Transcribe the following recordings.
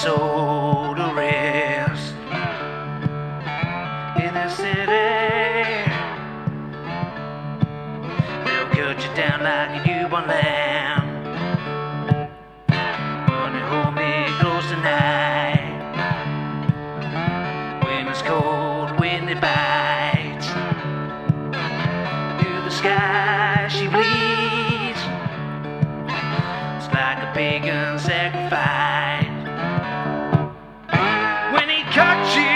soul to rest in the city. They'll cut you down like a newborn lamb. Wanna hold me close tonight when it's cold, when it bites through the sky. She bleeds. It's like a pagan's When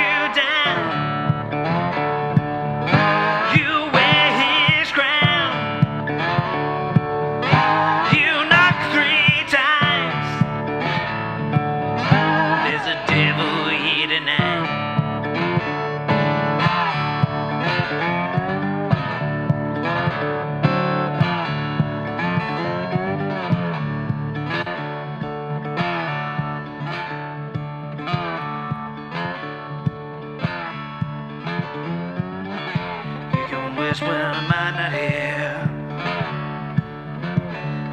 Can whisper, I might not hear.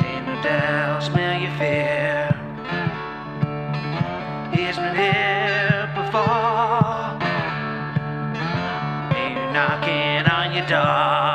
Ain't no doubt, smell your fear. It's been here before. Ain't knocking on your door.